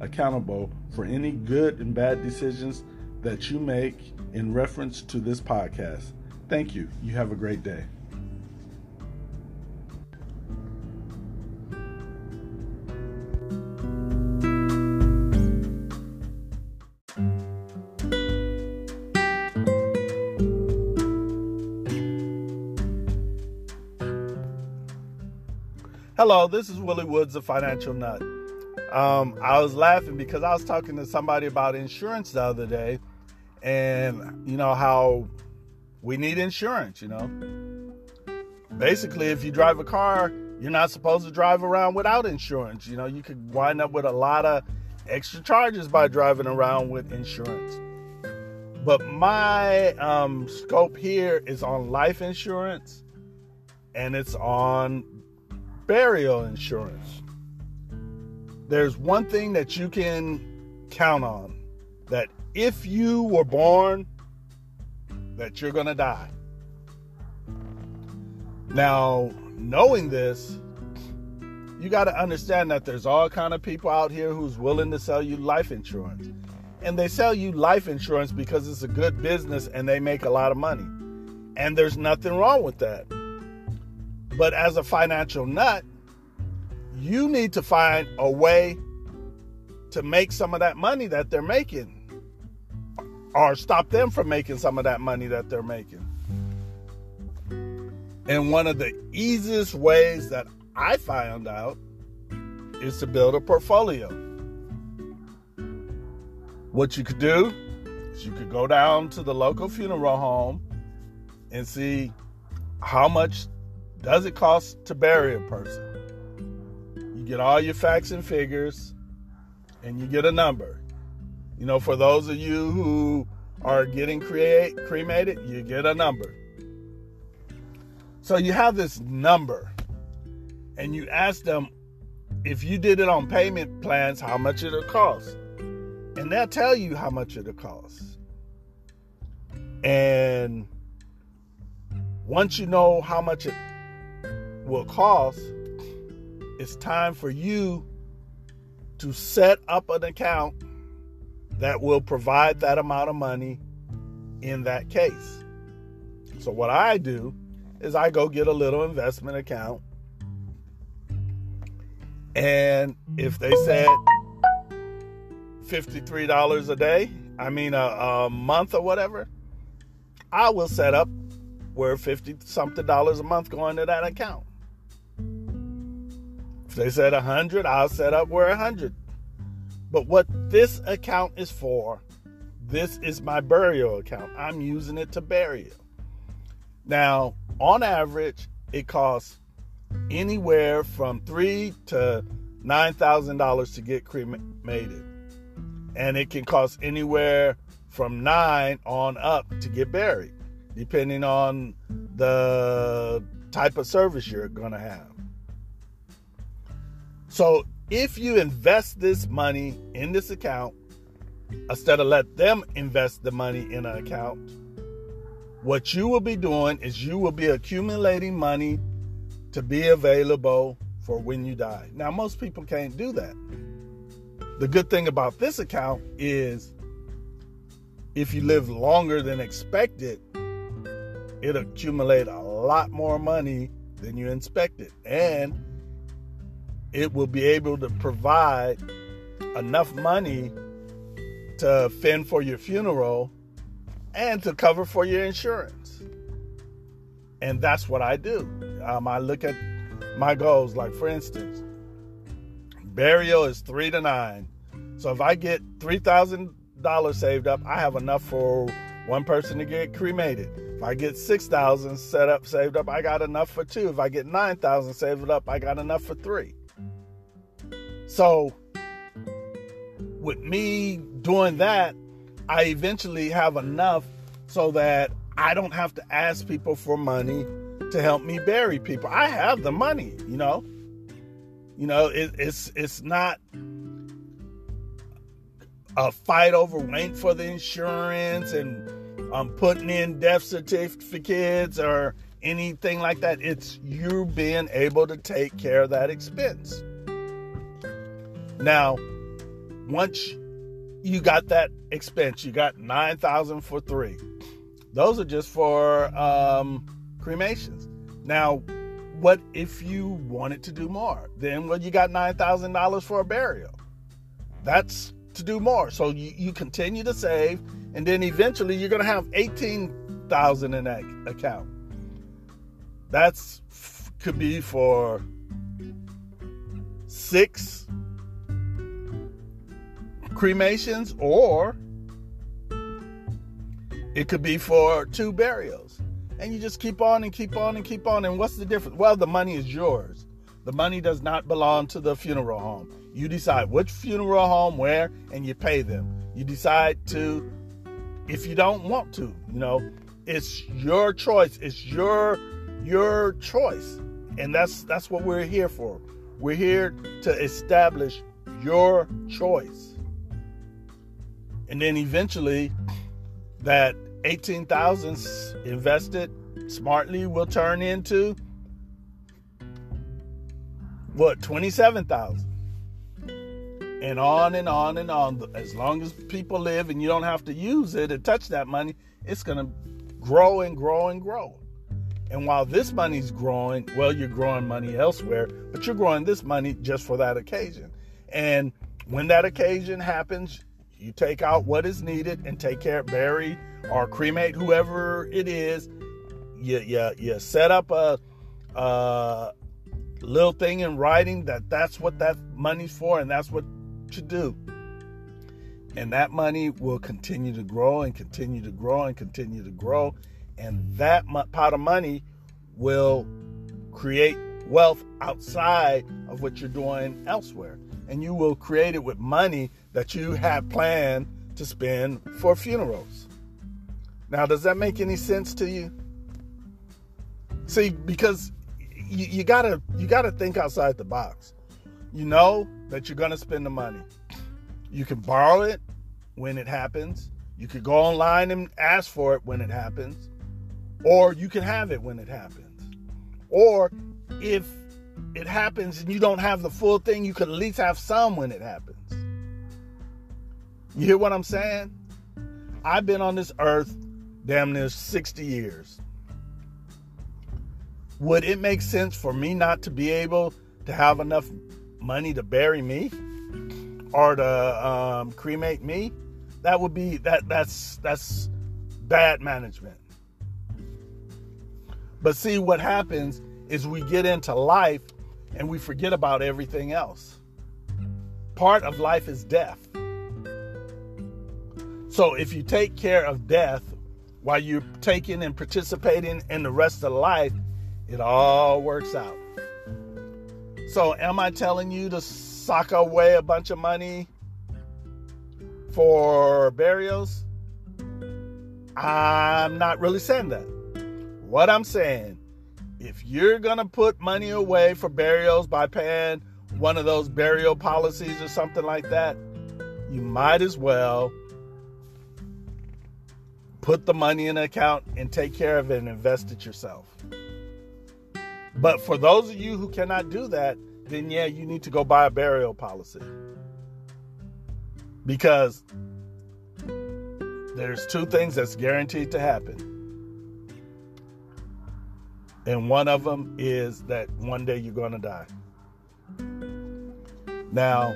accountable for any good and bad decisions that you make in reference to this podcast. Thank you. You have a great day. Hello, this is Willie Woods, the Financial Nut. Um, I was laughing because I was talking to somebody about insurance the other day, and you know how we need insurance. You know, basically, if you drive a car, you're not supposed to drive around without insurance. You know, you could wind up with a lot of extra charges by driving around with insurance. But my um, scope here is on life insurance, and it's on burial insurance there's one thing that you can count on that if you were born that you're going to die. Now knowing this you got to understand that there's all kind of people out here who's willing to sell you life insurance. And they sell you life insurance because it's a good business and they make a lot of money. And there's nothing wrong with that. But as a financial nut you need to find a way to make some of that money that they're making or stop them from making some of that money that they're making. And one of the easiest ways that I found out is to build a portfolio. What you could do is you could go down to the local funeral home and see how much does it cost to bury a person get all your facts and figures and you get a number. You know, for those of you who are getting create, cremated, you get a number. So you have this number and you ask them if you did it on payment plans, how much it'll cost. And they'll tell you how much it'll cost. And once you know how much it will cost, it's time for you to set up an account that will provide that amount of money in that case. So, what I do is I go get a little investment account. And if they said $53 a day, I mean a, a month or whatever, I will set up where 50 something dollars a month going to that account they said 100, I'll set up where 100. But what this account is for, this is my burial account. I'm using it to bury it. Now, on average, it costs anywhere from three to nine thousand dollars to get cremated, and it can cost anywhere from nine on up to get buried, depending on the type of service you're to have. So if you invest this money in this account, instead of let them invest the money in an account, what you will be doing is you will be accumulating money to be available for when you die. Now, most people can't do that. The good thing about this account is if you live longer than expected, it'll accumulate a lot more money than you expected. And it will be able to provide enough money to fend for your funeral and to cover for your insurance. And that's what I do. Um, I look at my goals, like for instance, burial is three to nine. So if I get three thousand dollars saved up, I have enough for one person to get cremated. If I get six thousand set up saved up, I got enough for two. If I get nine thousand saved up, I got enough for three. So with me doing that, I eventually have enough so that I don't have to ask people for money to help me bury people. I have the money, you know. You know, it, it's it's not a fight over waiting for the insurance and um, putting in death certificates or anything like that. It's you being able to take care of that expense. Now, once you got that expense, you got nine thousand for three. Those are just for um, cremations. Now, what if you wanted to do more? Then, well, you got nine thousand dollars for a burial. That's to do more. So you, you continue to save, and then eventually you're going to have eighteen thousand in that account. That's could be for six cremations, or it could be for two burials. And you just keep on and keep on and keep on. And what's the difference? Well, the money is yours. The money does not belong to the funeral home. You decide which funeral home, where, and you pay them. You decide to, if you don't want to, you know, it's your choice. It's your your choice. And that's that's what we're here for. We're here to establish your choice. And then eventually that 18,000 invested smartly will turn into what 27,000 and on and on and on. As long as people live and you don't have to use it and touch that money it's going to grow and grow and grow. And while this money's growing well you're growing money elsewhere but you're growing this money just for that occasion. And when that occasion happens you take out what is needed and take care bury or cremate whoever it is you you, you set up a, a little thing in writing that that's what that money's for and that's what you do. And that money will continue to grow and continue to grow and continue to grow. And that pot of money will create wealth outside of what you're doing elsewhere. And you will create it with money that you have planned to spend for funerals. Now, does that make any sense to you? See, because you, you gotta you gotta think outside the box. You know that you're gonna spend the money. You can borrow it when it happens. You could go online and ask for it when it happens. Or you can have it when it happens. Or if it happens and you don't have the full thing, you could at least have some when it happens. You hear what I'm saying? I've been on this earth damn near 60 years would it make sense for me not to be able to have enough money to bury me or to um, cremate me? That would be that that's that's bad management. But see what happens is we get into life and we forget about everything else. Part of life is death. So if you take care of death while you're taking and participating in the rest of life, it all works out. So, am I telling you to sock away a bunch of money for burials? I'm not really saying that. What I'm saying, if you're going to put money away for burials by paying one of those burial policies or something like that, you might as well put the money in an account and take care of it and invest it yourself. But for those of you who cannot do that, then yeah, you need to go buy a burial policy. Because there's two things that's guaranteed to happen. And one of them is that one day you're going to die. Now,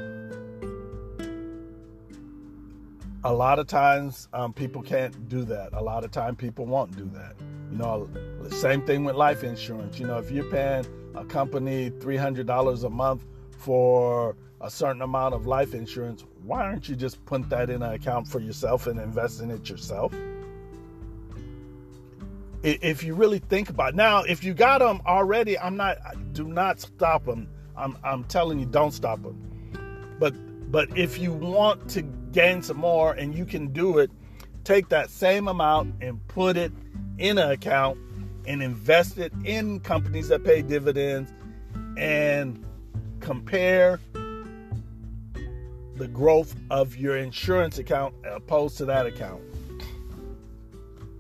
a lot of times um, people can't do that. A lot of time people won't do that. You know, same thing with life insurance. You know, if you're paying a company $300 a month for a certain amount of life insurance, why aren't you just putting that in an account for yourself and investing it yourself? If you really think about it. now, if you got them already, I'm not. Do not stop them. I'm. I'm telling you, don't stop them. But But if you want to gain some more and you can do it, take that same amount and put it in an account and invest it in companies that pay dividends and compare the growth of your insurance account opposed to that account.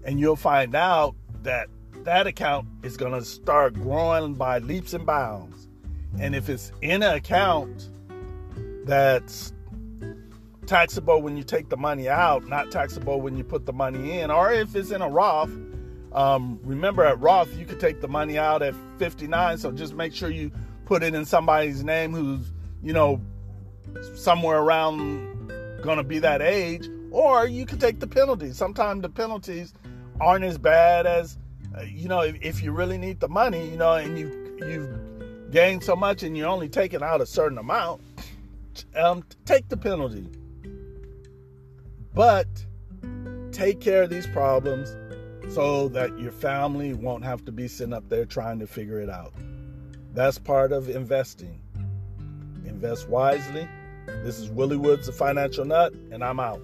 And you'll find out that that account is going to start growing by leaps and bounds. And if it's in an account that's taxable when you take the money out, not taxable when you put the money in, or if it's in a Roth, um, remember at Roth you could take the money out at 59, so just make sure you put it in somebody's name who's, you know, somewhere around going to be that age, or you could take the penalties. Sometimes the penalties aren't as bad as, uh, you know, if, if, you really need the money, you know, and you you've gained so much and you're only taking out a certain amount, um, take the penalty. But take care of these problems so that your family won't have to be sitting up there trying to figure it out. That's part of investing. Invest wisely. This is Willie Woods, the Financial Nut, and I'm out.